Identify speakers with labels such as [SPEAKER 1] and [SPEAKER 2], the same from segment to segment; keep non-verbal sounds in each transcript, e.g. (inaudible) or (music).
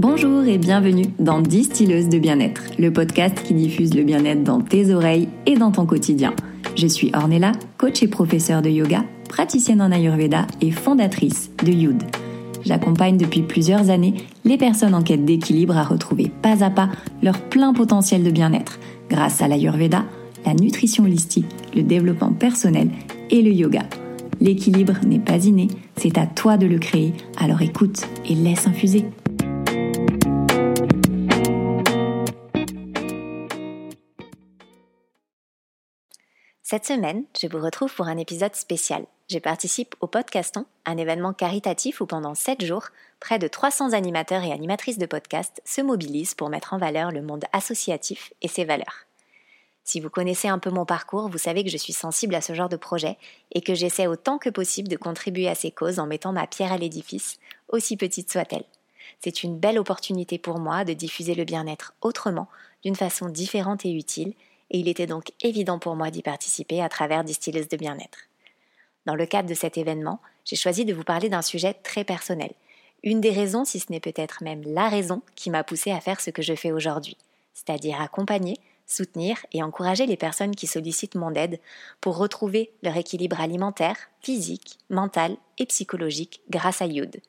[SPEAKER 1] Bonjour et bienvenue dans Distilleuse de bien-être, le podcast qui diffuse le bien-être dans tes oreilles et dans ton quotidien. Je suis Ornella, coach et professeure de yoga, praticienne en Ayurveda et fondatrice de Youd. J'accompagne depuis plusieurs années les personnes en quête d'équilibre à retrouver pas à pas leur plein potentiel de bien-être grâce à l'Ayurveda, la nutrition holistique, le développement personnel et le yoga. L'équilibre n'est pas inné, c'est à toi de le créer, alors écoute et laisse infuser. Cette semaine, je vous retrouve pour un épisode spécial. Je participe au Podcaston, un événement caritatif où pendant 7 jours, près de 300 animateurs et animatrices de podcasts se mobilisent pour mettre en valeur le monde associatif et ses valeurs. Si vous connaissez un peu mon parcours, vous savez que je suis sensible à ce genre de projet et que j'essaie autant que possible de contribuer à ces causes en mettant ma pierre à l'édifice, aussi petite soit-elle. C'est une belle opportunité pour moi de diffuser le bien-être autrement, d'une façon différente et utile, et il était donc évident pour moi d'y participer à travers Distilleuse de bien-être. Dans le cadre de cet événement, j'ai choisi de vous parler d'un sujet très personnel, une des raisons, si ce n'est peut-être même la raison, qui m'a poussée à faire ce que je fais aujourd'hui, c'est-à-dire accompagner, soutenir et encourager les personnes qui sollicitent mon aide pour retrouver leur équilibre alimentaire, physique, mental et psychologique grâce à Yud.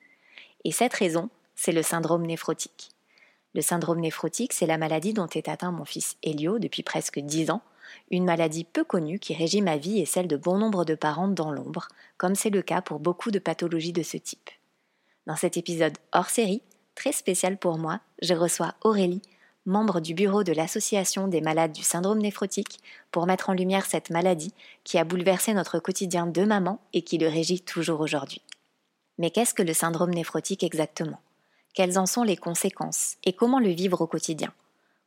[SPEAKER 1] Et cette raison, c'est le syndrome néphrotique. Le syndrome néphrotique, c'est la maladie dont est atteint mon fils Elio depuis presque dix ans, une maladie peu connue qui régit ma vie et celle de bon nombre de parents dans l'ombre, comme c'est le cas pour beaucoup de pathologies de ce type. Dans cet épisode hors série, très spécial pour moi, je reçois Aurélie, membre du bureau de l'Association des malades du syndrome néphrotique, pour mettre en lumière cette maladie qui a bouleversé notre quotidien de maman et qui le régit toujours aujourd'hui. Mais qu'est-ce que le syndrome néphrotique exactement? Quelles en sont les conséquences et comment le vivre au quotidien?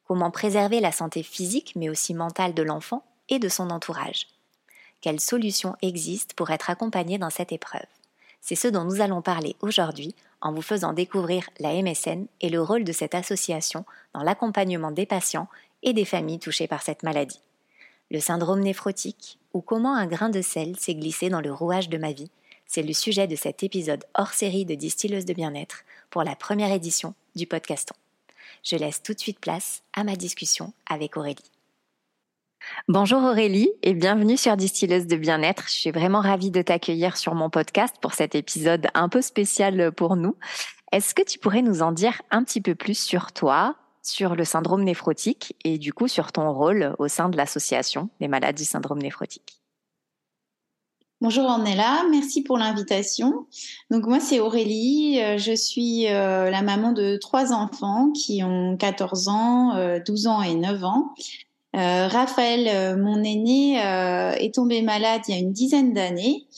[SPEAKER 1] Comment préserver la santé physique mais aussi mentale de l'enfant et de son entourage? Quelles solutions existent pour être accompagné dans cette épreuve? C'est ce dont nous allons parler aujourd'hui en vous faisant découvrir la MSN et le rôle de cette association dans l'accompagnement des patients et des familles touchées par cette maladie. Le syndrome néphrotique, ou comment un grain de sel s'est glissé dans le rouage de ma vie, c'est le sujet de cet épisode hors série de Distilleuse de bien-être pour la première édition du podcaston. Je laisse tout de suite place à ma discussion avec Aurélie. Bonjour Aurélie et bienvenue sur Distilleuse de bien-être. Je suis vraiment ravie de t'accueillir sur mon podcast pour cet épisode un peu spécial pour nous. Est-ce que tu pourrais nous en dire un petit peu plus sur toi, sur le syndrome néphrotique et du coup sur ton rôle au sein de l'association des malades du syndrome néphrotique?
[SPEAKER 2] Bonjour Ornella, merci pour l'invitation. Donc moi c'est Aurélie, euh, je suis euh, la maman de trois enfants qui ont 14 ans, 12 euh, ans et 9 ans. Raphaël, mon aîné, est tombé malade il y a une dizaine d'années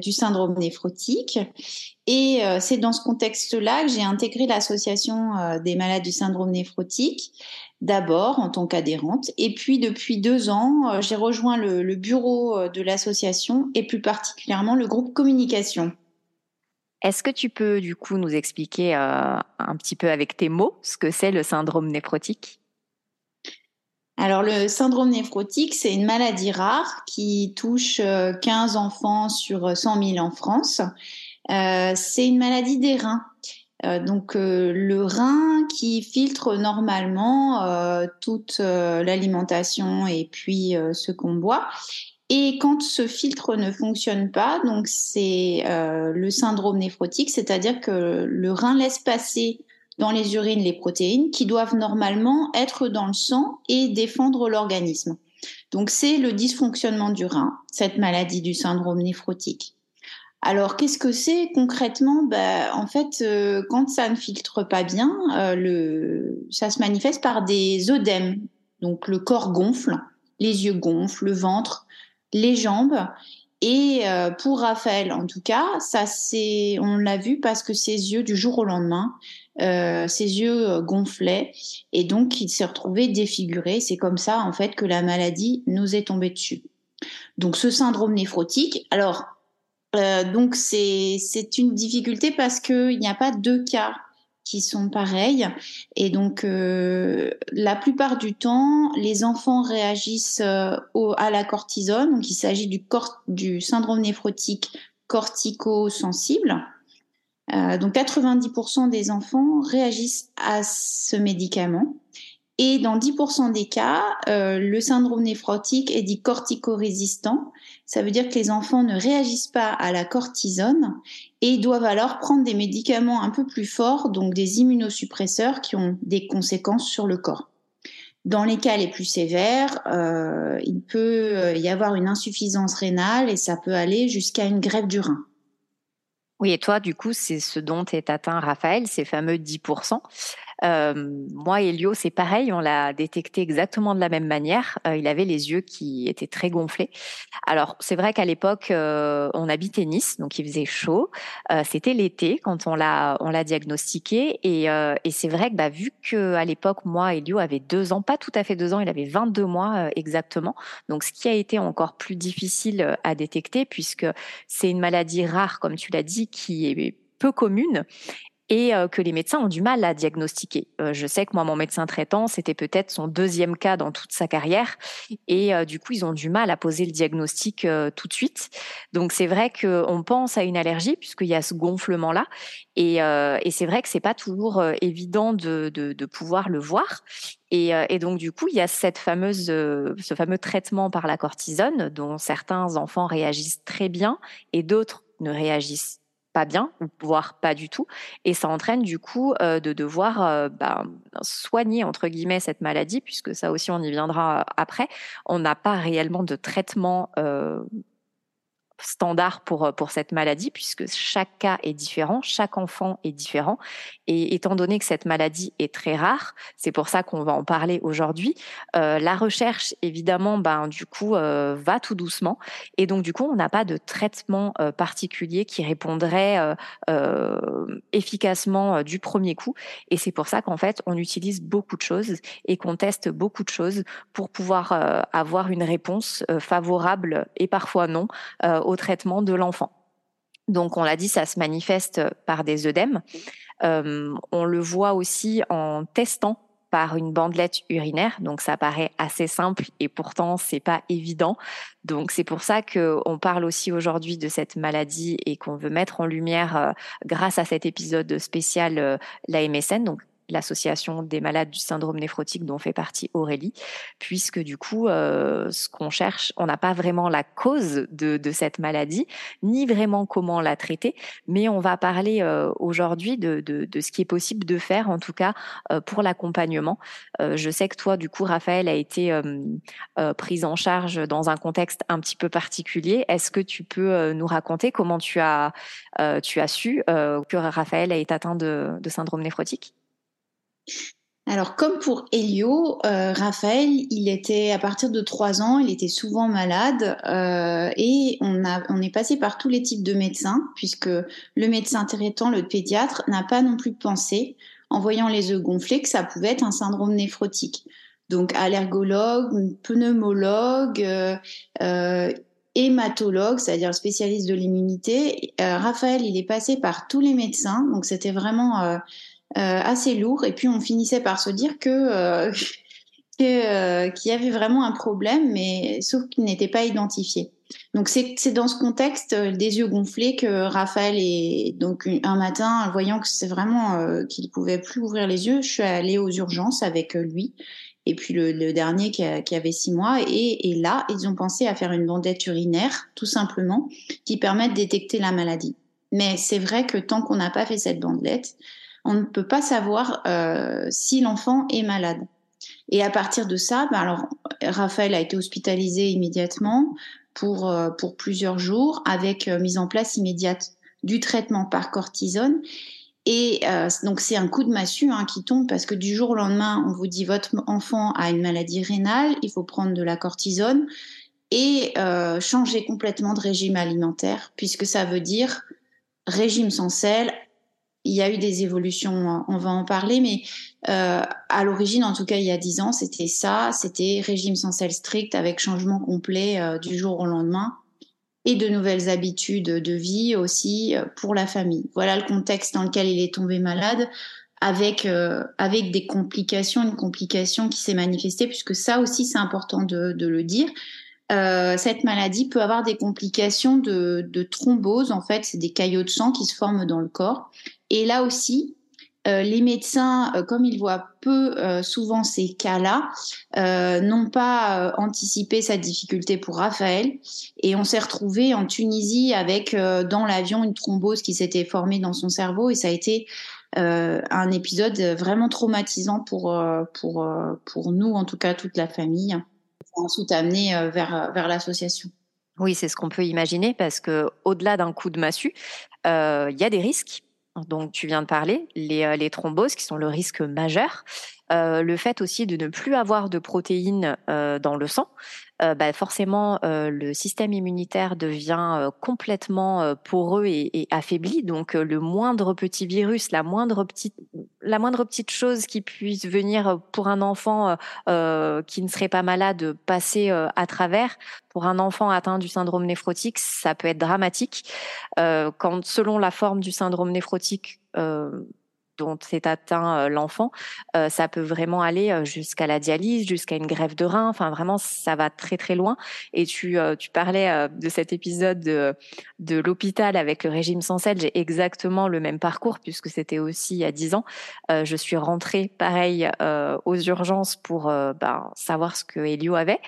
[SPEAKER 2] du syndrome néphrotique. Et c'est dans ce contexte-là que j'ai intégré l'association des malades du syndrome néphrotique d'abord en tant qu'adhérente. Et puis depuis deux ans, euh, j'ai rejoint le, bureau euh, de l'association et plus particulièrement le groupe communication.
[SPEAKER 1] Est-ce que tu peux du coup nous expliquer euh, un petit peu avec tes mots ce que c'est le syndrome néphrotique?
[SPEAKER 2] Alors le syndrome néphrotique, c'est une maladie rare qui touche 15 enfants sur 100 000 en France. c'est une maladie des reins. Euh, donc euh, le rein qui filtre normalement euh, toute l'alimentation et puis ce qu'on boit. Et quand ce filtre ne fonctionne pas, donc c'est le syndrome néphrotique, c'est-à-dire que le rein laisse passer dans les urines les protéines qui doivent normalement être dans le sang et défendre l'organisme. Donc c'est le dysfonctionnement du rein, cette maladie du syndrome néphrotique. Alors, qu'est-ce que c'est concrètement? Bah, En fait, euh, quand ça ne filtre pas bien, euh, ça se manifeste par des œdèmes. Donc, le corps gonfle, les yeux gonflent, le ventre, les jambes. Et euh, pour Raphaël, en tout cas, ça c'est, on l'a vu parce que ses yeux, du jour au lendemain, ses yeux gonflaient et donc il s'est retrouvé défiguré. C'est comme ça, en fait, que la maladie nous est tombée dessus. Donc, ce syndrome néphrotique. Alors, euh, donc c'est une difficulté parce qu'il n'y a pas deux cas qui sont pareils. Et donc, euh, la plupart du temps, les enfants réagissent euh, à la cortisone. Donc, il s'agit du, syndrome néphrotique cortico-sensible. donc 90% des enfants réagissent à ce médicament. Et dans 10% des cas, le syndrome néphrotique est dit corticorésistant. Ça veut dire que les enfants ne réagissent pas à la cortisone et doivent alors prendre des médicaments un peu plus forts, donc des immunosuppresseurs qui ont des conséquences sur le corps. Dans les cas les plus sévères, euh, il peut euh, y avoir une insuffisance rénale et ça peut aller jusqu'à une grève du rein.
[SPEAKER 1] Oui, et toi, du coup, c'est ce dont est atteint Raphaël, ces fameux 10%. Euh, moi, Elio, c'est pareil, on l'a détecté exactement de la même manière. Euh, il avait les yeux qui étaient très gonflés. Alors, c'est vrai qu'à l'époque, euh, on habitait Nice, donc il faisait chaud. Euh, c'était l'été quand on l'a diagnostiqué, et, et c'est vrai que bah, vu que à l'époque, moi, Elio avait deux ans, pas tout à fait deux ans, il avait 22 mois exactement. Donc, ce qui a été encore plus difficile à détecter, puisque c'est une maladie rare, comme tu l'as dit, qui est peu commune et euh, que les médecins ont du mal à diagnostiquer. Euh, je sais que moi, mon médecin traitant, c'était peut-être son deuxième cas dans toute sa carrière, et euh, du coup, ils ont du mal à poser le diagnostic tout de suite. Donc, c'est vrai qu'on pense à une allergie puisqu'il y a ce gonflement-là, et, c'est vrai que c'est pas toujours évident de, de, de, pouvoir le voir. Et, et, donc, du coup, il y a cette fameuse, ce fameux traitement par la cortisone dont certains enfants réagissent très bien et d'autres ne réagissent pas bien, voire pas du tout. Et ça entraîne du coup euh, de devoir euh, bah, soigner, entre guillemets, cette maladie, puisque ça aussi, on y viendra après. On n'a pas réellement de traitement euh, standard pour, euh, pour cette maladie, puisque chaque cas est différent, chaque enfant est différent. Et étant donné que cette maladie est très rare, c'est pour ça qu'on va en parler aujourd'hui, euh, la recherche, évidemment, ben, du coup, euh, va tout doucement. Et donc, du coup, on n'a pas de traitement particulier qui répondrait efficacement du premier coup. Et c'est pour ça qu'en fait, on utilise beaucoup de choses et qu'on teste beaucoup de choses pour pouvoir avoir une réponse favorable et parfois non au traitement de l'enfant. Donc, on l'a dit, ça se manifeste par des œdèmes. Euh, on le voit aussi en testant par une bandelette urinaire. Donc, ça paraît assez simple et pourtant, c'est pas évident. Donc, c'est pour ça qu'on parle aussi aujourd'hui de cette maladie et qu'on veut mettre en lumière, euh, grâce à cet épisode spécial, euh, la MSN. Donc, l'association des malades du syndrome néphrotique dont fait partie Aurélie, puisque du coup, euh, ce qu'on cherche, on n'a pas vraiment la cause de, cette maladie, ni vraiment comment la traiter, mais on va parler euh, aujourd'hui de, ce qui est possible de faire, en tout cas euh, pour l'accompagnement. Je sais que toi, du coup, Raphaël a été prise en charge dans un contexte un petit peu particulier. Est-ce que tu peux nous raconter comment tu as, tu as su que Raphaël a été atteint de syndrome néphrotique?
[SPEAKER 2] Alors, comme pour Elio, euh, Raphaël, il était à partir de 3 ans, il était souvent malade euh, et on, a, on est passé par tous les types de médecins, puisque le médecin traitant, le pédiatre, n'a pas non plus pensé, en voyant les œufs gonflés, que ça pouvait être un syndrome néphrotique. Donc, allergologue, pneumologue, euh, hématologue, c'est-à-dire spécialiste de l'immunité. Raphaël, il est passé par tous les médecins, donc c'était vraiment assez lourd. Et puis on finissait par se dire que euh, (laughs) euh, qu'il y avait vraiment un problème, mais sauf qu'il n'était pas identifié. Donc c'est dans ce contexte des yeux gonflés que Raphaël est donc un matin, voyant que c'est vraiment euh, qu'il pouvait plus ouvrir les yeux, je suis allée aux urgences avec lui. Et puis le, dernier qui, avait six mois et, et, là ils ont pensé à faire une bandette urinaire tout simplement qui permet de détecter la maladie. Mais c'est vrai que tant qu'on n'a pas fait cette bandelette, on ne peut pas savoir euh, si l'enfant est malade. Et à partir de ça, ben alors Raphaël a été hospitalisé immédiatement pour euh, pour plusieurs jours avec euh, mise en place immédiate du traitement par cortisone. Et donc c'est un coup de massue hein, qui tombe parce que du jour au lendemain, on vous dit votre enfant a une maladie rénale, il faut prendre de la cortisone et changer complètement de régime alimentaire puisque ça veut dire régime sans sel, il y a eu des évolutions, on va en parler, mais euh, à l'origine, en tout cas il y a dix ans, c'était ça, c'était régime sans sel strict avec changement complet euh, du jour au lendemain et de nouvelles habitudes de vie aussi euh, pour la famille. Voilà le contexte dans lequel il est tombé malade, avec avec des complications, une complication qui s'est manifestée, puisque ça aussi c'est important de, de, le dire. cette maladie peut avoir des complications de, de thrombose. En fait, c'est des caillots de sang qui se forment dans le corps. Et là aussi, euh, les médecins, euh, comme ils voient peu euh, souvent ces cas-là, n'ont pas anticipé cette difficulté pour Raphaël. Et on s'est retrouvé en Tunisie avec dans l'avion une thrombose qui s'était formée dans son cerveau. Et ça a été un épisode vraiment traumatisant pour, pour, pour nous, en tout cas toute la famille. Ensuite amené vers, vers l'association.
[SPEAKER 1] Oui, c'est ce qu'on peut imaginer parce que au-delà d'un coup de massue, il y a des risques donc tu viens de parler, les, euh, les thromboses qui sont le risque majeur, euh, le fait aussi de ne plus avoir de protéines euh, dans le sang, euh, bah forcément le système immunitaire devient complètement poreux et, et, affaibli. Donc le moindre petit virus, la moindre petite, la moindre petite chose qui puisse venir pour un enfant qui ne serait pas malade passer à travers, pour un enfant atteint du syndrome néphrotique, ça peut être dramatique. quand selon la forme du syndrome néphrotique dont est atteint euh, l'enfant, euh, ça peut vraiment aller euh, jusqu'à la dialyse, jusqu'à une grève de rein. Enfin, vraiment, ça va très très loin. Et tu, tu parlais de cet épisode de, l'hôpital avec le régime sans sel. J'ai exactement le même parcours puisque c'était aussi il y a dix ans. je suis rentrée pareil aux urgences pour ben, savoir ce que Elio avait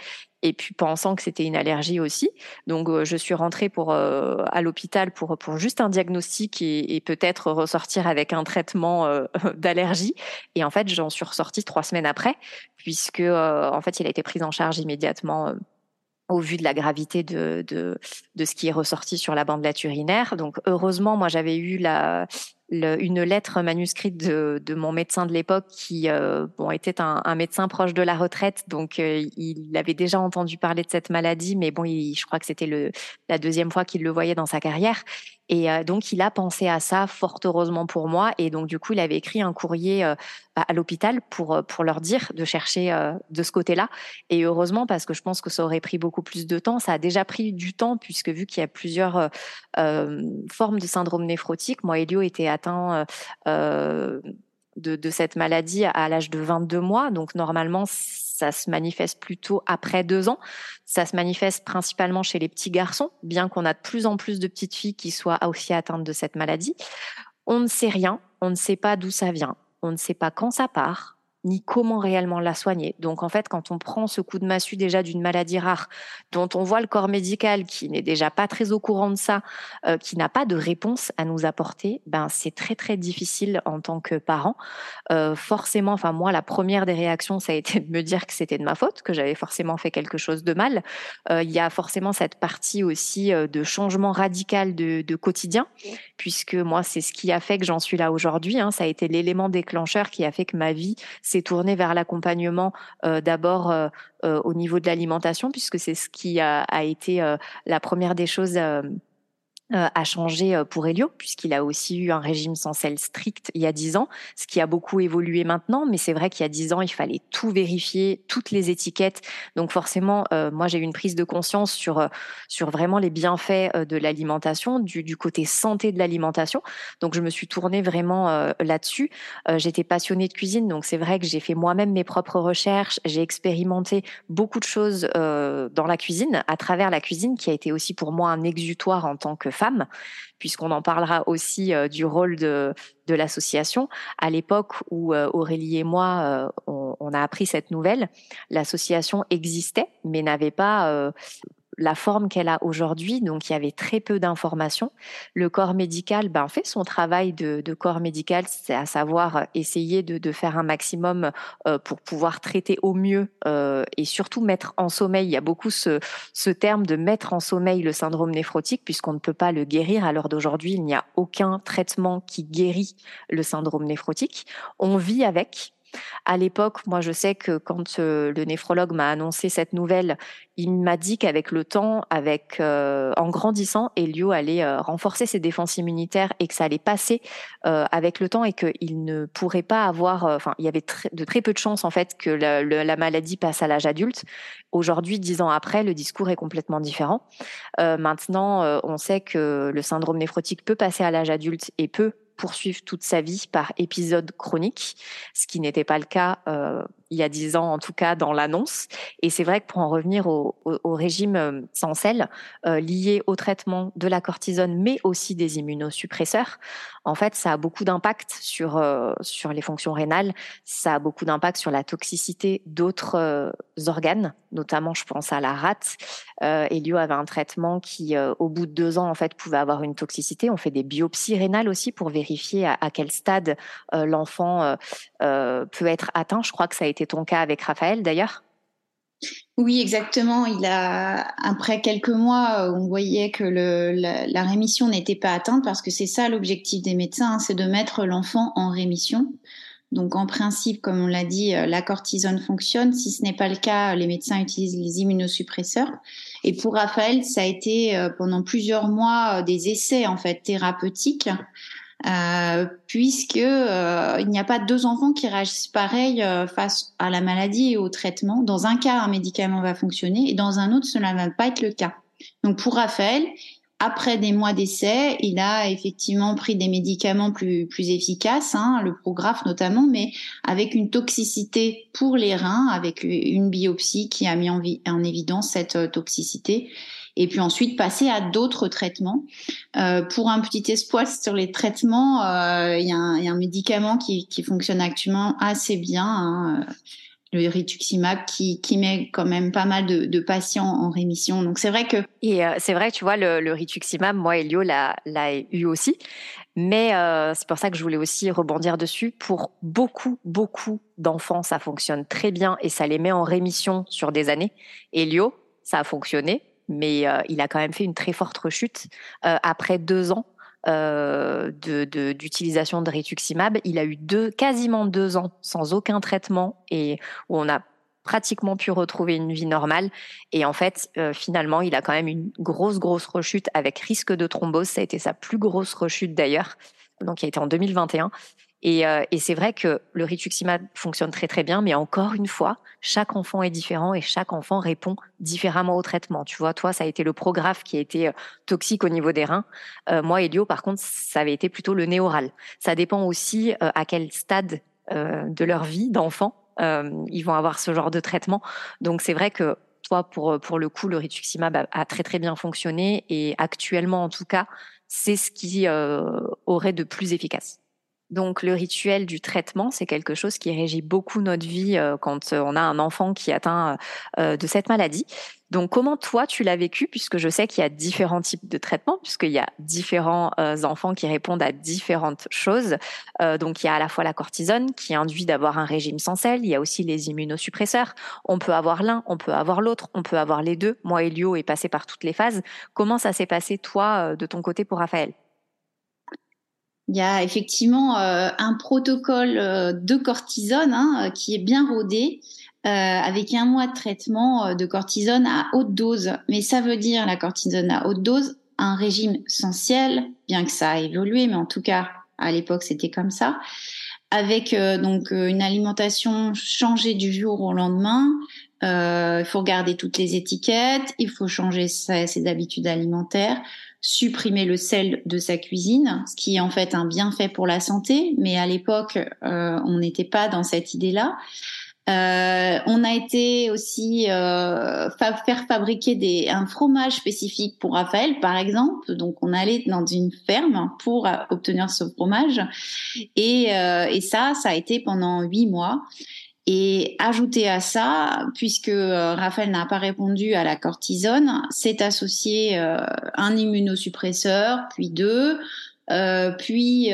[SPEAKER 1] et puis pensant que c'était une allergie aussi. Donc euh, je suis rentrée pour euh, à l'hôpital pour pour juste un diagnostic et, peut-être ressortir avec un traitement euh, (laughs) d'allergie. Et en fait, j'en suis ressortie trois semaines après, puisque en fait, il a été pris en charge immédiatement au vu de la gravité de, de, de, ce qui est ressorti sur la bandelette urinaire. Donc heureusement, moi j'avais eu la, une lettre manuscrite de, de mon médecin de l'époque qui euh, bon, était un, médecin proche de la retraite, donc euh, il avait déjà entendu parler de cette maladie, mais bon, il, je crois que c'était la deuxième fois qu'il le voyait dans sa carrière. Et euh, donc, il a pensé à ça, fort heureusement pour moi. Et donc, du coup, il avait écrit un courrier euh, à l'hôpital pour, pour leur dire de chercher de ce côté-là. Et heureusement, parce que je pense que ça aurait pris beaucoup plus de temps. Ça a déjà pris du temps, puisque vu qu'il y a plusieurs formes de syndrome néphrotique, moi, Elio était atteint euh, de, de, cette maladie à l'âge de 22 mois. Donc normalement, ça se manifeste plutôt après deux ans. Ça se manifeste principalement chez les petits garçons, bien qu'on a de plus en plus de petites filles qui soient aussi atteintes de cette maladie. On ne sait rien, on ne sait pas d'où ça vient, on ne sait pas quand ça part, ni comment réellement la soigner. Donc en fait, quand on prend ce coup de massue déjà d'une maladie rare, dont on voit le corps médical qui n'est déjà pas très au courant de ça, euh, qui n'a pas de réponse à nous apporter, ben c'est très très difficile en tant que parent. Euh, forcément, enfin moi, la première des réactions, ça a été de me dire que c'était de ma faute, que j'avais forcément fait quelque chose de mal. Euh, il y a forcément cette partie aussi de changement radical de, de, quotidien, puisque moi, c'est ce qui a fait que j'en suis là aujourd'hui. Hein. Ça a été l'élément déclencheur qui a fait que ma vie s'est vers l'accompagnement euh, d'abord euh, euh, au niveau de l'alimentation, puisque c'est ce qui a, été la première des choses a changé euh, pour Elio, puisqu'il a aussi eu un régime sans sel strict il y a dix ans, ce qui a beaucoup évolué maintenant. Mais c'est vrai qu'il y a dix ans, il fallait tout vérifier, toutes les étiquettes. Donc forcément, euh, moi j'ai eu une prise de conscience sur sur vraiment les bienfaits de l'alimentation, du, côté santé de l'alimentation. Donc je me suis tournée vraiment là-dessus. J'étais passionnée de cuisine, donc c'est vrai que j'ai fait moi-même mes propres recherches. J'ai expérimenté beaucoup de choses dans la cuisine, à travers la cuisine, qui a été aussi pour moi un exutoire en tant que femme, puisqu'on en parlera aussi euh, du rôle de, l'association. À l'époque où euh, Aurélie et moi, euh, on, a appris cette nouvelle, l'association existait, mais n'avait pas la forme qu'elle a aujourd'hui, donc il y avait très peu d'informations. Le corps médical ben, fait son travail de, de corps médical, c'est à savoir essayer de, de, faire un maximum euh, pour pouvoir traiter au mieux euh, et surtout mettre en sommeil. Il y a beaucoup ce, ce terme de mettre en sommeil le syndrome néphrotique, puisqu'on ne peut pas le guérir. À l'heure d'aujourd'hui, il n'y a aucun traitement qui guérit le syndrome néphrotique. On vit avec, à l'époque, moi, je sais que quand euh, le néphrologue m'a annoncé cette nouvelle, il m'a dit qu'avec le temps, avec euh, en grandissant, Elio allait euh, renforcer ses défenses immunitaires et que ça allait passer avec le temps et qu'il ne pourrait pas avoir. Enfin, il y avait de très peu de chances en fait que la, la maladie passe à l'âge adulte. Aujourd'hui, dix ans après, le discours est complètement différent. maintenant, on sait que le syndrome néphrotique peut passer à l'âge adulte et peut poursuivre toute sa vie par épisode chronique, ce qui n'était pas le cas euh, il y a dix ans, en tout cas dans l'annonce. Et c'est vrai que pour en revenir au, régime sans sel, lié au traitement de la cortisone, mais aussi des immunosuppresseurs, en fait, ça a beaucoup d'impact sur, sur les fonctions rénales, ça a beaucoup d'impact sur la toxicité d'autres organes, notamment je pense à la rate. Elio avait un traitement qui, au bout de deux ans, en fait, pouvait avoir une toxicité. On fait des biopsies rénales aussi pour vérifier à, quel stade l'enfant peut être atteint. Je crois que ça a été ton cas avec Raphaël d'ailleurs?
[SPEAKER 2] Oui, exactement. Il a après quelques mois, on voyait que la, rémission n'était pas atteinte parce que c'est ça l'objectif des médecins, hein, c'est de mettre l'enfant en rémission. Donc en principe, comme on l'a dit, la cortisone fonctionne. Si ce n'est pas le cas, les médecins utilisent les immunosuppresseurs. Et pour Raphaël, ça a été euh, pendant plusieurs mois euh, des essais en fait thérapeutiques euh, puisque euh, il n'y a pas deux enfants qui réagissent pareil euh, face à la maladie et au traitement. Dans un cas, un médicament va fonctionner et dans un autre, cela ne va pas être le cas. Donc pour Raphaël, après des mois d'essai, il a effectivement pris des médicaments plus, efficaces, hein, le prographe notamment, mais avec une toxicité pour les reins, avec une biopsie qui a mis en évidence cette toxicité et puis ensuite passer à d'autres traitements. Euh, pour un petit espoir sur les traitements, euh, il y, a un médicament qui, fonctionne actuellement assez bien. Hein, le rituximab qui, met quand même pas mal de, patients en rémission. Donc c'est vrai que
[SPEAKER 1] et euh, c'est vrai, tu vois, le, rituximab, moi, Elio l'a eu aussi, mais euh, c'est pour ça que je voulais aussi rebondir dessus. Pour beaucoup, beaucoup d'enfants, ça fonctionne très bien et ça les met en rémission sur des années. Elio, ça a fonctionné, mais euh, il a quand même fait une très forte rechute euh, après deux ans euh, d'utilisation de, rituximab. Il a eu deux, quasiment deux ans sans aucun traitement et où on a pratiquement pu retrouver une vie normale. Et en fait, finalement, il a quand même une grosse, grosse rechute avec risque de thrombose. Ça a été sa plus grosse rechute d'ailleurs. Donc, il a été en 2021. Euh, et, c'est vrai que le rituximab fonctionne très très bien, mais encore une fois, chaque enfant est différent et chaque enfant répond différemment au traitement. Tu vois, toi, ça a été le prographe qui a été euh, toxique au niveau des reins. Euh, moi, Elio, par contre, ça avait été plutôt le nez oral. Ça dépend aussi à quel stade de leur vie d'enfant ils vont avoir ce genre de traitement. Donc c'est vrai que toi, pour, pour le coup, le rituximab a, a, très très bien fonctionné et actuellement, en tout cas, c'est ce qui aurait de plus efficace. Donc le rituel du traitement, c'est quelque chose qui régit beaucoup notre vie euh, quand euh, on a un enfant qui atteint euh, de cette maladie. Donc comment toi tu l'as vécu? Puisque je sais qu'il y a différents types de traitements puisqu'il y a différents enfants qui répondent à différentes choses. donc il y a à la fois la cortisone qui induit d'avoir un régime sans sel, il y a aussi les immunosuppresseurs. On peut avoir l'un, on peut avoir l'autre, on peut avoir les deux. Moi Elio est passé par toutes les phases. Comment ça s'est passé toi de ton côté pour Raphaël?
[SPEAKER 2] Il y a effectivement euh, un protocole euh, de cortisone hein, qui est bien rodé. Euh, avec un mois de traitement de cortisone à haute dose. Mais ça veut dire la cortisone à haute dose, un régime essentiel, bien que ça a évolué, mais en tout cas à l'époque c'était comme ça, avec donc une alimentation changée du jour au lendemain. il faut regarder toutes les étiquettes, il faut changer ses habitudes alimentaires, supprimer le sel de sa cuisine, ce qui est en fait un bienfait pour la santé, mais à l'époque, euh, on n'était pas dans cette idée-là. Euh, on a été aussi euh, faire fabriquer un fromage spécifique pour Raphaël, par exemple. Donc, on allait dans une ferme pour obtenir ce fromage. Et, et ça, ça a été pendant huit mois. Et ajouter à ça, puisque euh, Raphaël n'a pas répondu à la cortisone, c'est associé euh, un immunosuppresseur, puis deux, euh, puis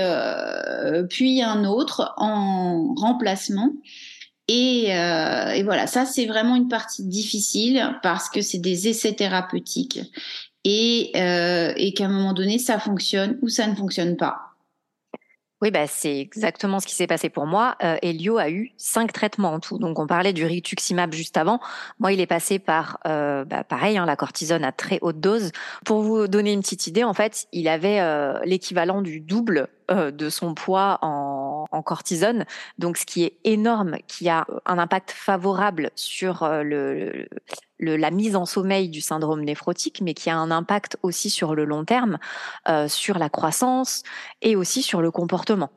[SPEAKER 2] puis un autre en remplacement. Et, voilà, ça c'est vraiment une partie difficile parce que c'est des essais thérapeutiques et qu'à un moment donné ça fonctionne ou ça ne fonctionne pas.
[SPEAKER 1] Oui, bah, c'est exactement ce qui s'est passé pour moi. Euh, Elio a eu cinq traitements en tout. Donc, on parlait du rituximab juste avant. Moi, il est passé par, euh, bah, pareil, hein, la cortisone à très haute dose. Pour vous donner une petite idée, en fait, il avait euh, l'équivalent du double euh, de son poids en, cortisone. Donc, ce qui est énorme, qui a un impact favorable sur le, la mise en sommeil du syndrome néphrotique, mais qui a un impact aussi sur le long terme, euh, sur la croissance et aussi sur le comportement.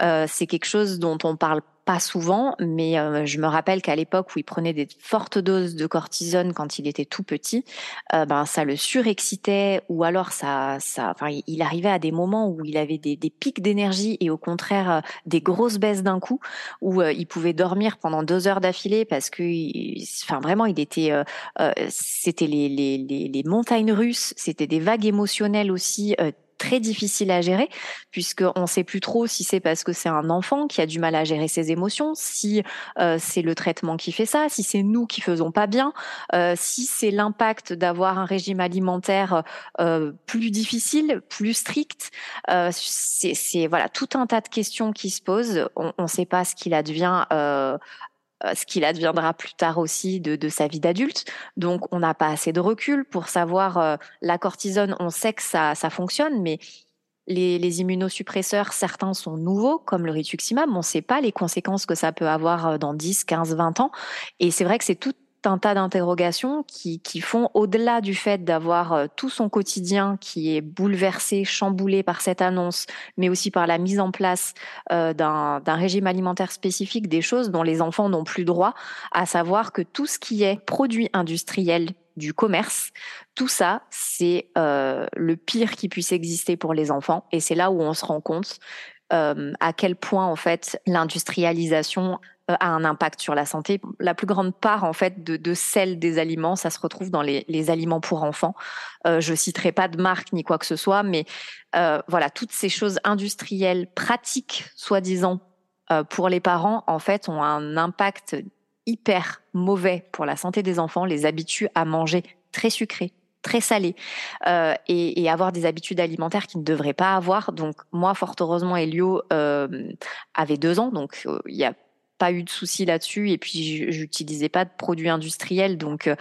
[SPEAKER 1] Euh, c'est quelque chose dont on parle pas souvent, mais euh, je me rappelle qu'à l'époque où il prenait des fortes doses de cortisone quand il était tout petit, euh, ben ça le surexcitait ou alors ça, ça, enfin, il arrivait à des moments où il avait des, des pics d'énergie et au contraire euh, des grosses baisses d'un coup où il pouvait dormir pendant deux heures d'affilée parce que, enfin vraiment, il était, c'était les, les, les, les montagnes russes, c'était des vagues émotionnelles aussi très difficile à gérer, puisqu'on ne sait plus trop si c'est parce que c'est un enfant qui a du mal à gérer ses émotions, si euh, c'est le traitement qui fait ça, si c'est nous qui faisons pas bien, euh, si c'est l'impact d'avoir un régime alimentaire euh, plus difficile, plus strict. c'est voilà tout un tas de questions qui se posent. On ne sait pas ce qu'il advient ce qu'il adviendra plus tard aussi de, de sa vie d'adulte. Donc, on n'a pas assez de recul pour savoir euh, la cortisone. On sait que ça, ça fonctionne, mais les, les, immunosuppresseurs, certains sont nouveaux, comme le rituximab. On ne sait pas les conséquences que ça peut avoir euh, dans 10, 15, 20 ans. Et c'est vrai que c'est tout un tas d'interrogations qui, qui, font, au-delà du fait d'avoir euh, tout son quotidien qui est bouleversé, chamboulé par cette annonce, mais aussi par la mise en place euh, d'un régime alimentaire spécifique, des choses dont les enfants n'ont plus droit, à savoir que tout ce qui est produit industriel du commerce, tout ça, c'est euh, le pire qui puisse exister pour les enfants. Et c'est là où on se rend compte euh, à quel point en fait l'industrialisation euh, a un impact sur la santé. La plus grande part en fait de, de sel des aliments, ça se retrouve dans les, les aliments pour enfants. Euh, je citerai pas de marque ni quoi que ce soit, mais euh, voilà, toutes ces choses industrielles, pratiques, soi-disant, euh, pour les parents, en fait, ont un impact hyper mauvais pour la santé des enfants, les habituent à manger très sucré, très salé euh, et, et, avoir des habitudes alimentaires qu'ils ne devraient pas avoir. Donc moi, fort heureusement, Elio euh, avait deux ans, donc euh, il y a pas eu de soucis là-dessus et puis j'utilisais pas de produits industriels donc euh,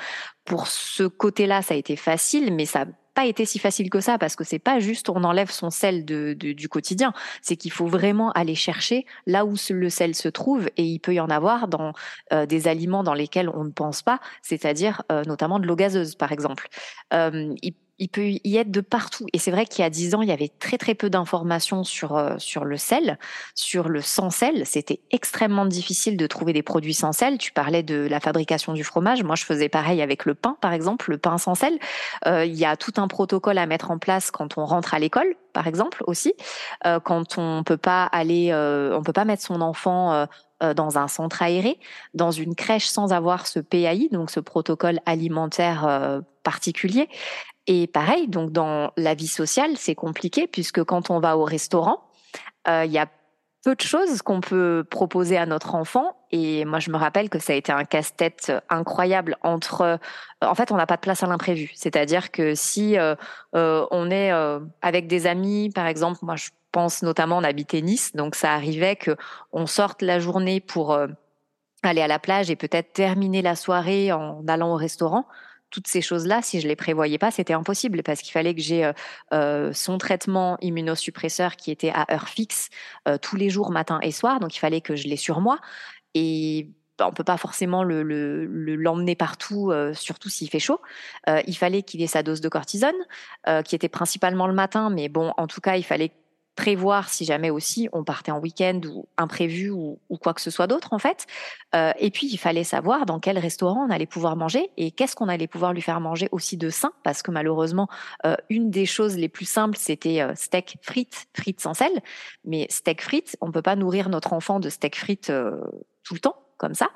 [SPEAKER 1] pour ce côté-là ça a été facile mais ça pas été si facile que ça parce que c'est pas juste on enlève son sel de, du quotidien. C'est qu'il faut vraiment aller chercher là où le sel se trouve et il peut y en avoir dans euh, des aliments dans lesquels on ne pense pas c'est-à-dire euh, notamment de l'eau gazeuse par exemple. Euh, il peut y être de partout. Et c'est vrai qu'il y a dix ans, il y avait très très peu d'informations sur euh, sur le sel, sur le sans sel. C'était extrêmement difficile de trouver des produits sans sel. Tu parlais de la fabrication du fromage. Moi, je faisais pareil avec le pain, par exemple, le pain sans sel. Euh, il y a tout un protocole à mettre en place quand on rentre à l'école, par exemple, aussi. Euh, quand on peut pas aller, euh, on peut pas mettre son enfant euh, euh, dans un centre aéré, dans une crèche sans avoir ce PAI, donc ce protocole alimentaire particulier. Et pareil, donc dans la vie sociale, c'est compliqué puisque quand on va au restaurant, euh, il y a peu de choses qu'on peut proposer à notre enfant. Et moi, je me rappelle que ça a été un casse-tête incroyable entre. Euh, en fait, on n'a pas de place à l'imprévu. C'est-à-dire que si euh, euh on est euh, avec des amis, par exemple, moi, je pense notamment on habitait Nice, donc ça arrivait que on sorte la journée pour euh, aller à la plage et peut-être terminer la soirée en allant au restaurant toutes ces choses-là, si je les prévoyais pas, c'était impossible parce qu'il fallait que j'ai euh, euh, son traitement immunosuppresseur qui était à heure fixe euh, tous les jours, matin et soir. Donc il fallait que je l'ai sur moi. Et bah, on peut pas forcément le, l'emmener partout, surtout s'il fait chaud. il fallait qu'il ait sa dose de cortisone, qui était principalement le matin, mais bon, en tout cas, il fallait prévoir si jamais aussi on partait en week-end ou imprévu ou, ou, quoi que ce soit d'autre en fait. Euh, et puis il fallait savoir dans quel restaurant on allait pouvoir manger et qu'est-ce qu'on allait pouvoir lui faire manger aussi de sain parce que malheureusement euh, une des choses les plus simples c'était euh, steak frites frites sans sel. Mais steak frites on peut pas nourrir notre enfant de steak frites euh, tout le temps comme ça.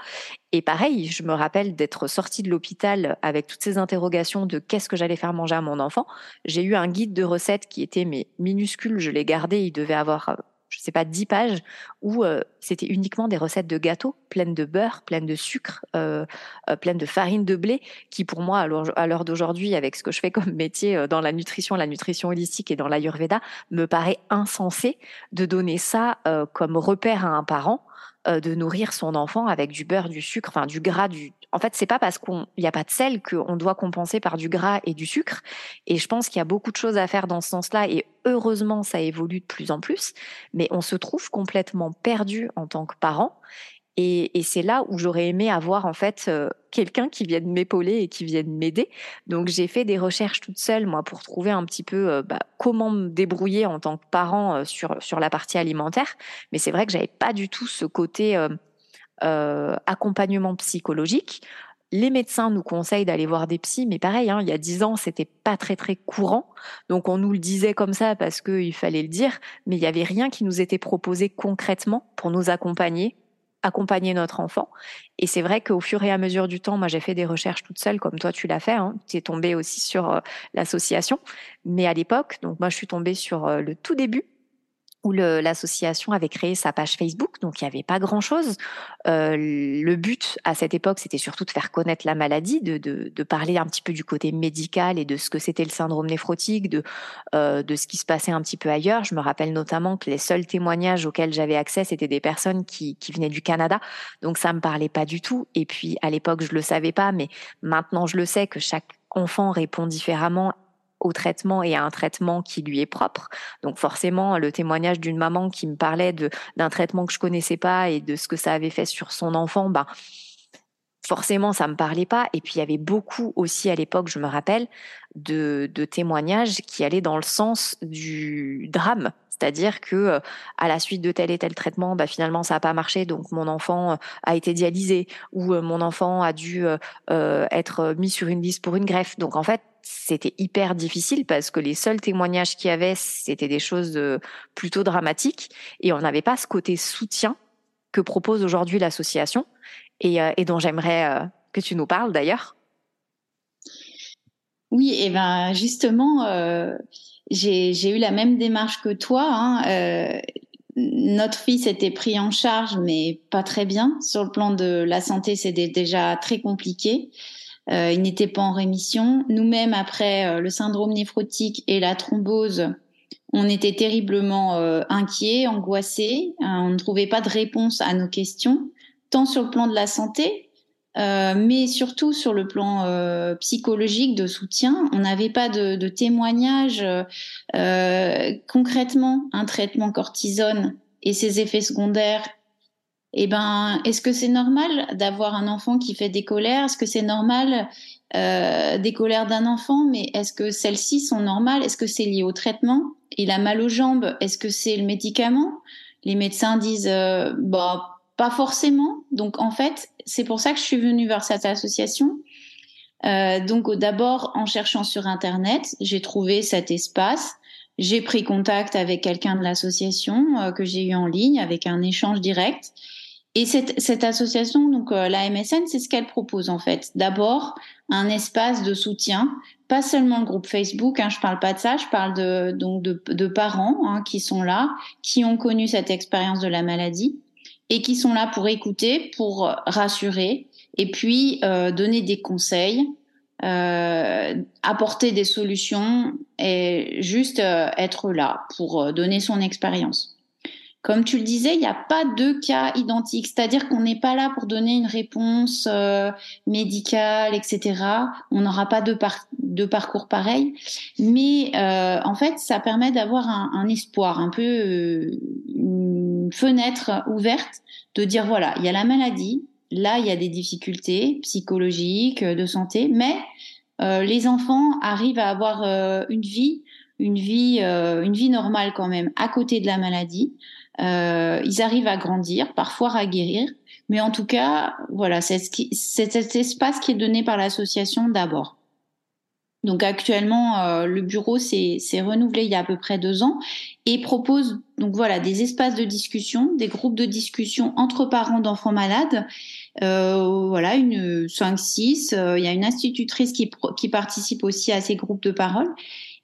[SPEAKER 1] Et pareil, je me rappelle d'être sortie de l'hôpital avec toutes ces interrogations de qu'est-ce que j'allais faire manger à mon enfant. J'ai eu un guide de recettes qui était mais minuscule, je l'ai gardé, il devait avoir je sais pas, 10 pages où euh, c'était uniquement des recettes de gâteaux pleines de beurre, pleines de sucre, euh, euh, pleines de farine de blé, qui pour moi, à l'heure d'aujourd'hui, avec ce que je fais comme métier dans la nutrition, la nutrition holistique et dans l'ayurveda, me paraît insensé de donner ça comme repère à un parent de nourrir son enfant avec du beurre, du sucre, enfin du gras, du. En fait, c'est pas parce qu'il n'y a pas de sel qu'on doit compenser par du gras et du sucre. Et je pense qu'il y a beaucoup de choses à faire dans ce sens-là. Et heureusement, ça évolue de plus en plus. Mais on se trouve complètement perdu en tant que parent. Et, c'est là où j'aurais aimé avoir en fait euh, quelqu'un qui vienne m'épauler et qui vienne m'aider. Donc j'ai fait des recherches toute seule moi pour trouver un petit peu euh, bah, comment me débrouiller en tant que parent euh, sur sur la partie alimentaire. Mais c'est vrai que j'avais pas du tout ce côté accompagnement psychologique. Les médecins nous conseillent d'aller voir des psys, mais pareil, hein, il y a dix ans, c'était pas très très courant. Donc on nous le disait comme ça parce qu'il fallait le dire, mais il n'y avait rien qui nous était proposé concrètement pour nous accompagner accompagner notre enfant. Et c'est vrai qu'au fur et à mesure du temps, moi j'ai fait des recherches toute seule, comme toi tu l'as fait. Hein. Tu es tombée aussi sur euh, l'association. Mais à l'époque, donc moi je suis tombée sur euh, le tout début où l'association avait créé sa page Facebook, donc il n'y avait pas grand-chose. Euh, le but à cette époque, c'était surtout de faire connaître la maladie, de, parler un petit peu du côté médical et de ce que c'était le syndrome néphrotique, de, euh, de ce qui se passait un petit peu ailleurs. Je me rappelle notamment que les seuls témoignages auxquels j'avais accès, c'était des personnes qui, qui venaient du Canada, donc ça me parlait pas du tout. Et puis à l'époque, je le savais pas, mais maintenant je le sais que chaque enfant répond différemment au traitement et à un traitement qui lui est propre. Donc forcément, le témoignage d'une maman qui me parlait d'un traitement que je connaissais pas et de ce que ça avait fait sur son enfant, bah forcément ça me parlait pas. Et puis il y avait beaucoup aussi à l'époque, je me rappelle, de, de témoignages qui allaient dans le sens du drame. C'est-à-dire que euh, à la suite de tel et tel traitement, bah, finalement ça n'a pas marché, donc mon enfant euh, a été dialysé ou euh, mon enfant a dû être mis sur une liste pour une greffe. Donc en fait, c'était hyper difficile parce que les seuls témoignages qu'il y avait, c'était des choses euh, plutôt dramatiques et on n'avait pas ce côté soutien que propose aujourd'hui l'association et, euh, dont j'aimerais euh, que tu nous parles d'ailleurs.
[SPEAKER 2] Oui, et ben justement, j'ai eu la même démarche que toi. Hein, notre fils était pris en charge, mais pas très bien. Sur le plan de la santé, c'était déjà très compliqué. Euh, il n'était pas en rémission. Nous-mêmes, après euh, le syndrome néphrotique et la thrombose, on était terriblement euh, inquiets, angoissés. on ne trouvait pas de réponse à nos questions, tant sur le plan de la santé, mais surtout sur le plan psychologique de soutien. On n'avait pas de, de témoignage concrètement un traitement cortisone et ses effets secondaires eh ben, est-ce que c'est normal d'avoir un enfant qui fait des colères? Est-ce que c'est normal euh, des colères d'un enfant? Mais est-ce que celles-ci sont normales? Est-ce que c'est lié au traitement? Il a mal aux jambes. Est-ce que c'est le médicament? Les médecins disent, euh, bah, pas forcément. Donc, en fait, c'est pour ça que je suis venue vers cette association. Euh, donc, d'abord, en cherchant sur Internet, j'ai trouvé cet espace. J'ai pris contact avec quelqu'un de l'association euh, que j'ai eu en ligne avec un échange direct. Et cette, cette association, donc euh, la MSN, c'est ce qu'elle propose en fait. D'abord, un espace de soutien, pas seulement le groupe Facebook. Hein, je parle pas de ça, je parle de donc de, de parents hein, qui sont là, qui ont connu cette expérience de la maladie et qui sont là pour écouter, pour rassurer et puis euh, donner des conseils, euh, apporter des solutions et juste euh, être là pour euh, donner son expérience. Comme tu le disais, il n'y a pas deux cas identiques, c'est-à-dire qu'on n'est pas là pour donner une réponse euh, médicale, etc. On n'aura pas deux, parcours pareils, mais euh, en fait, ça permet d'avoir un, espoir, un peu euh, une fenêtre ouverte, de dire voilà, il y a la maladie, là il y a des difficultés psychologiques, de santé, mais les enfants arrivent à avoir une vie, une vie, une vie normale quand même à côté de la maladie. Euh, ils arrivent à grandir, parfois à guérir, mais en tout cas, voilà, c'est cet espace qui est donné par l'association d'abord. Donc actuellement, euh, le bureau s'est renouvelé il y a à peu près deux ans et propose donc voilà des espaces de discussion, des groupes de discussion entre parents d'enfants malades. Euh, voilà, une 5-6. Euh, il y a une institutrice qui, qui participe aussi à ces groupes de parole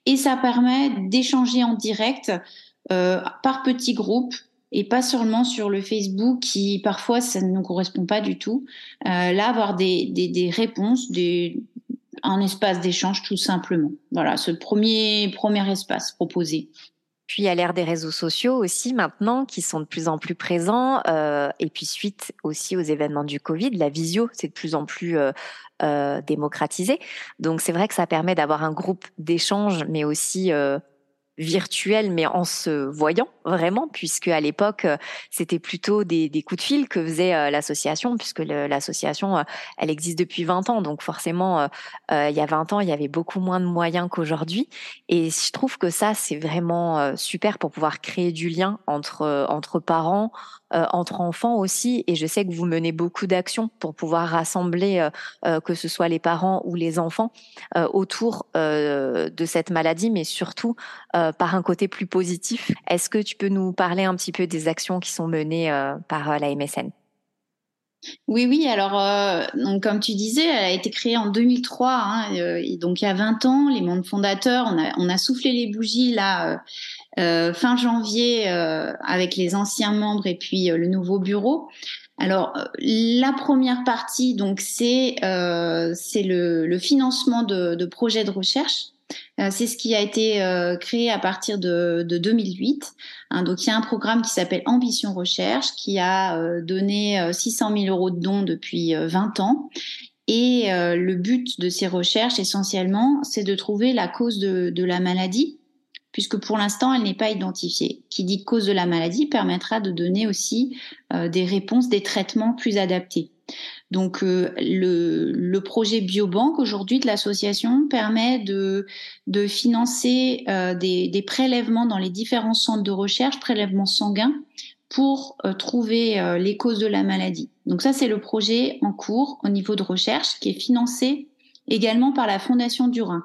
[SPEAKER 2] et ça permet d'échanger en direct euh, par petits groupes et pas seulement sur le Facebook qui parfois ça ne nous correspond pas du tout. Euh, là, avoir des, réponses, des, un espace d'échange tout simplement. Voilà, ce premier espace proposé.
[SPEAKER 1] Puis à l'ère des réseaux sociaux aussi maintenant, qui sont de plus en plus présents, euh, et puis suite aussi aux événements du Covid, la visio c'est de plus en plus euh, euh, démocratisé. Donc c'est vrai que ça permet d'avoir un groupe d'échange, mais aussi euh, virtuel, mais en se voyant vraiment, puisque à l'époque, euh, c'était plutôt des, des, coups de fil que faisait euh, l'association, puisque l'association, euh, elle existe depuis 20 ans. Donc forcément, il y a 20 ans, il y avait beaucoup moins de moyens qu'aujourd'hui. Et je trouve que ça, c'est vraiment super pour pouvoir créer du lien entre, entre parents, entre enfants aussi. Et je sais que vous menez beaucoup d'actions pour pouvoir rassembler, que ce soit les parents ou les enfants, autour de cette maladie, mais surtout par un côté plus positif. Est-ce que tu peux nous parler un petit peu des actions qui sont menées euh, par euh, la MSN
[SPEAKER 2] oui, oui. Alors, euh, comme tu disais, elle a été créée en 2003. Hein, donc, il y a 20 ans, les membres fondateurs, on a soufflé les bougies là fin janvier avec les anciens membres et puis le nouveau bureau. Alors, la première partie, donc, c'est c'est le, le, financement de, de projets de recherche. Euh, c'est ce qui a été euh, créé à partir de, 2008. Hein, donc il y a un programme qui s'appelle Ambition Recherche qui a euh, donné 600 000 euros de dons depuis 20 ans. Et le but de ces recherches, essentiellement, c'est de trouver la cause de, de la maladie, puisque pour l'instant, elle n'est pas identifiée. Qui dit cause de la maladie permettra de donner aussi des réponses, des traitements plus adaptés. Donc euh, le, projet Biobank aujourd'hui de l'association permet de, financer euh, des, prélèvements dans les différents centres de recherche, prélèvements sanguins, pour euh, trouver les causes de la maladie. Donc ça, c'est le projet en cours au niveau de recherche qui est financé également par la Fondation du Rhin.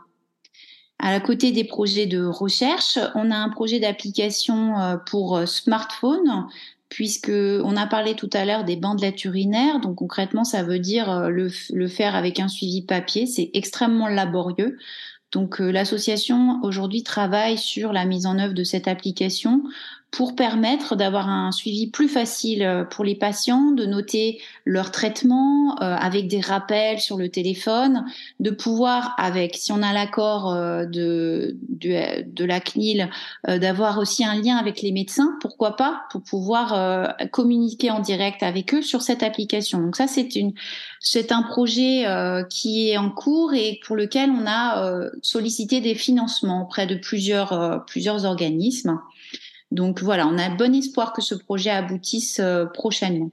[SPEAKER 2] À côté des projets de recherche, on a un projet d'application pour smartphone puisque on a parlé tout à l'heure des bandelettes urinaires. Donc concrètement, ça veut dire euh, le, faire avec un suivi papier. C'est extrêmement laborieux. Donc euh, l'association aujourd'hui travaille sur la mise en œuvre de cette application pour permettre d'avoir un suivi plus facile euh, pour les patients, de noter leur traitement euh, avec des rappels sur le téléphone, de pouvoir, avec, si on a l'accord euh, de, de, de, la CNIL, d'avoir aussi un lien avec les médecins, pourquoi pas, pour pouvoir communiquer en direct avec eux sur cette application. Donc ça, c'est une, c'est un projet qui est en cours et pour lequel on a sollicité des financements auprès de plusieurs, plusieurs organismes. Donc voilà, on a bon espoir que ce projet aboutisse euh, prochainement.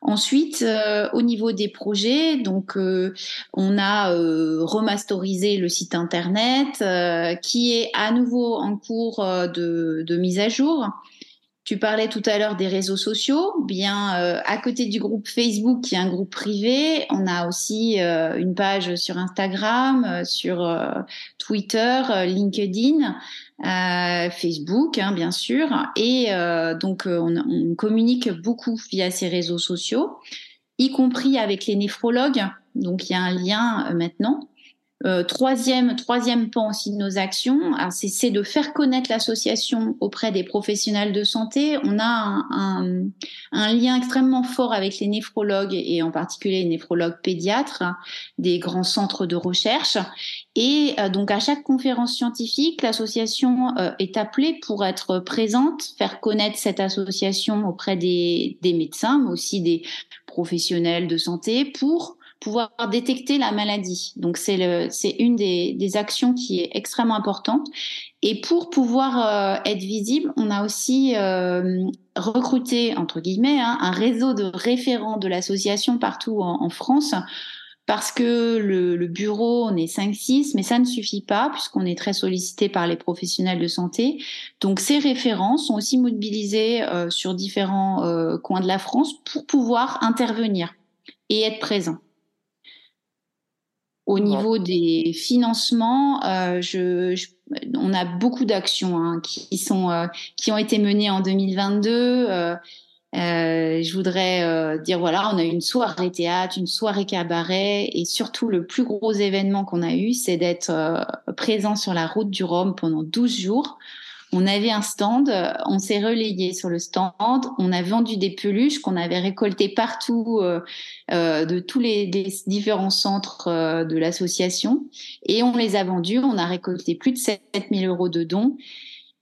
[SPEAKER 2] Ensuite, euh, au niveau des projets, donc euh, on a remasterisé le site internet qui est à nouveau en cours de, de, mise à jour. Tu parlais tout à l'heure des réseaux sociaux. Bien, à côté du groupe Facebook, qui est un groupe privé, on a aussi une page sur Instagram, sur Twitter, LinkedIn. Euh, Facebook, hein, bien sûr. Et euh, donc, euh, on, communique beaucoup via ces réseaux sociaux, y compris avec les néphrologues. Donc, il y a un lien maintenant. Troisième, troisième pan aussi de nos actions, c'est de faire connaître l'association auprès des professionnels de santé. On a un, un, un, lien extrêmement fort avec les néphrologues et en particulier les néphrologues pédiatres des grands centres de recherche. Et euh, donc à chaque conférence scientifique, l'association euh, est appelée pour être présente, faire connaître cette association auprès des, médecins, mais aussi des professionnels de santé pour pouvoir détecter la maladie. Donc c'est une des, actions qui est extrêmement importante. Et pour pouvoir euh, être visible, on a aussi recruté entre guillemets hein, un réseau de référents de l'association partout en, France. Parce que le, le bureau, on est 5-6, mais ça ne suffit pas puisqu'on est très sollicité par les professionnels de santé. Donc ces référents sont aussi mobilisés euh, sur différents euh, coins de la France pour pouvoir intervenir et être présents. Au niveau des financements, euh, je, je, on a beaucoup d'actions hein, qui sont qui ont été menées en 2022. Euh, je voudrais euh, dire voilà, on a eu une soirée théâtre, une soirée cabaret, et surtout le plus gros événement qu'on a eu, c'est d'être euh, présent sur la route du Rhum pendant 12 jours on avait un stand, on s'est relayé sur le stand, on a vendu des peluches qu'on avait récoltées partout de tous les, différents centres de l'association et on les a vendues. On a récolté plus de 7000 euros de dons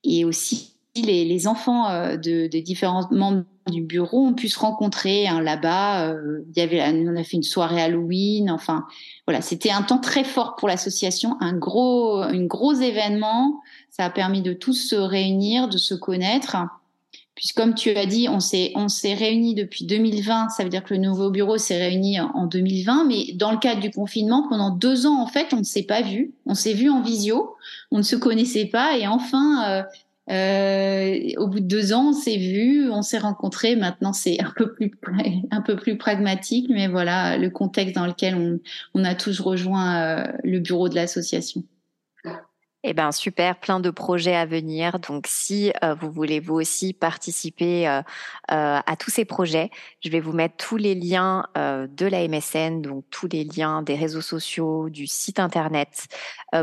[SPEAKER 2] et aussi les, enfants de, différents membres du bureau ont pu se rencontrer hein, là-bas. Euh, il y avait, on a fait une soirée Halloween. Enfin, voilà, c'était un temps très fort pour l'association, un gros, un gros événement. Ça a permis de tous se réunir, de se connaître. Puis comme tu as dit, on s'est on s'est réunis depuis 2020. Ça veut dire que le nouveau bureau s'est réuni en 2020, mais dans le cadre du confinement, pendant deux ans en fait, on ne s'est pas vu. On s'est vu en visio, on ne se connaissait pas, et enfin. Euh, euh, au bout de deux ans, on s'est vu, on s'est rencontrés. Maintenant, c'est un peu plus un peu plus pragmatique, mais voilà le contexte dans lequel on, on a tous rejoint euh, le bureau de l'association.
[SPEAKER 1] Eh ben super, plein de projets à venir. Donc si euh, vous voulez vous aussi participer euh, euh, à tous ces projets, je vais vous mettre tous les liens de la MSN, donc tous les liens des réseaux sociaux, du site internet,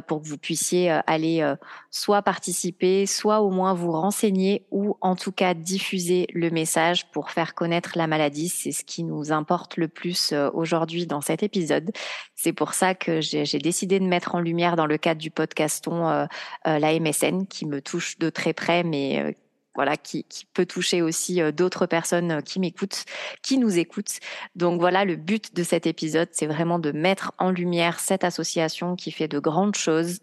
[SPEAKER 1] pour que vous puissiez aller soit participer, soit au moins vous renseigner ou en tout cas diffuser le message pour faire connaître la maladie. C'est ce qui nous importe le plus aujourd'hui dans cet épisode. C'est pour ça que j'ai décidé de mettre en lumière dans le cadre du podcaston euh, euh, la MSN qui me touche de très près, mais euh, voilà, qui, peut toucher aussi d'autres personnes qui m'écoutent, qui nous écoutent. Donc voilà, le but de cet épisode, c'est vraiment de mettre en lumière cette association qui fait de grandes choses,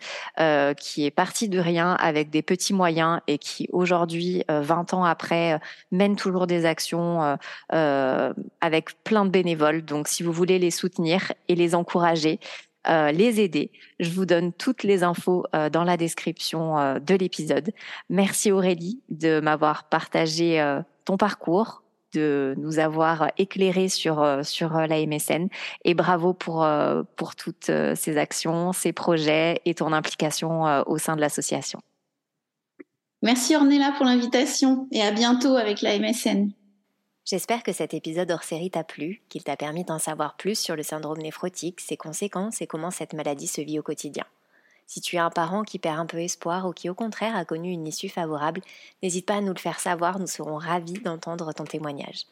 [SPEAKER 1] qui est partie de rien avec des petits moyens et qui aujourd'hui, 20 ans après, mène toujours des actions avec plein de bénévoles. Donc si vous voulez les soutenir et les encourager, euh, les aider. Je vous donne toutes les infos euh, dans la description euh, de l'épisode. Merci Aurélie de m'avoir partagé ton parcours, de nous avoir éclairé sur sur la MSN et bravo pour pour toutes ces actions, ces projets et ton implication au sein de l'association.
[SPEAKER 2] Merci Ornella pour l'invitation et à bientôt avec la MSN.
[SPEAKER 1] J'espère que cet épisode hors série t'a plu, qu'il t'a permis d'en savoir plus sur le syndrome néphrotique, ses conséquences et comment cette maladie se vit au quotidien. Si tu es un parent qui perd un peu espoir ou qui au contraire a connu une issue favorable, n'hésite pas à nous le faire savoir, nous serons ravis d'entendre ton témoignage.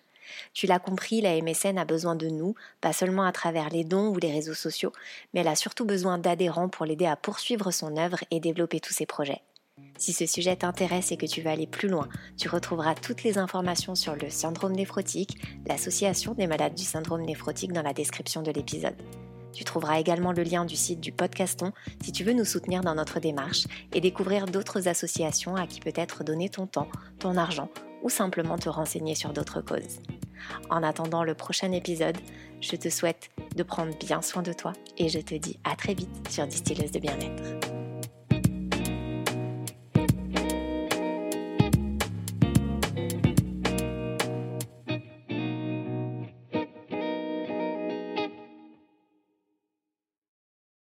[SPEAKER 1] Tu l'as compris, la MSN a besoin de nous, pas seulement à travers les dons ou les réseaux sociaux, mais elle a surtout besoin d'adhérents pour l'aider à poursuivre son œuvre et développer tous ses projets. Si ce sujet t'intéresse et que tu veux aller plus loin, tu retrouveras toutes les informations sur le syndrome néphrotique, l'association des malades du syndrome néphrotique dans la description de l'épisode. Tu trouveras également le lien du site du podcaston si tu veux nous soutenir dans notre démarche et découvrir d'autres associations à qui peut-être donner ton temps, ton argent ou simplement te renseigner sur d'autres causes. En attendant le prochain épisode, je te souhaite de prendre bien soin de toi et je te dis à très vite sur Distilleuse de bien-être.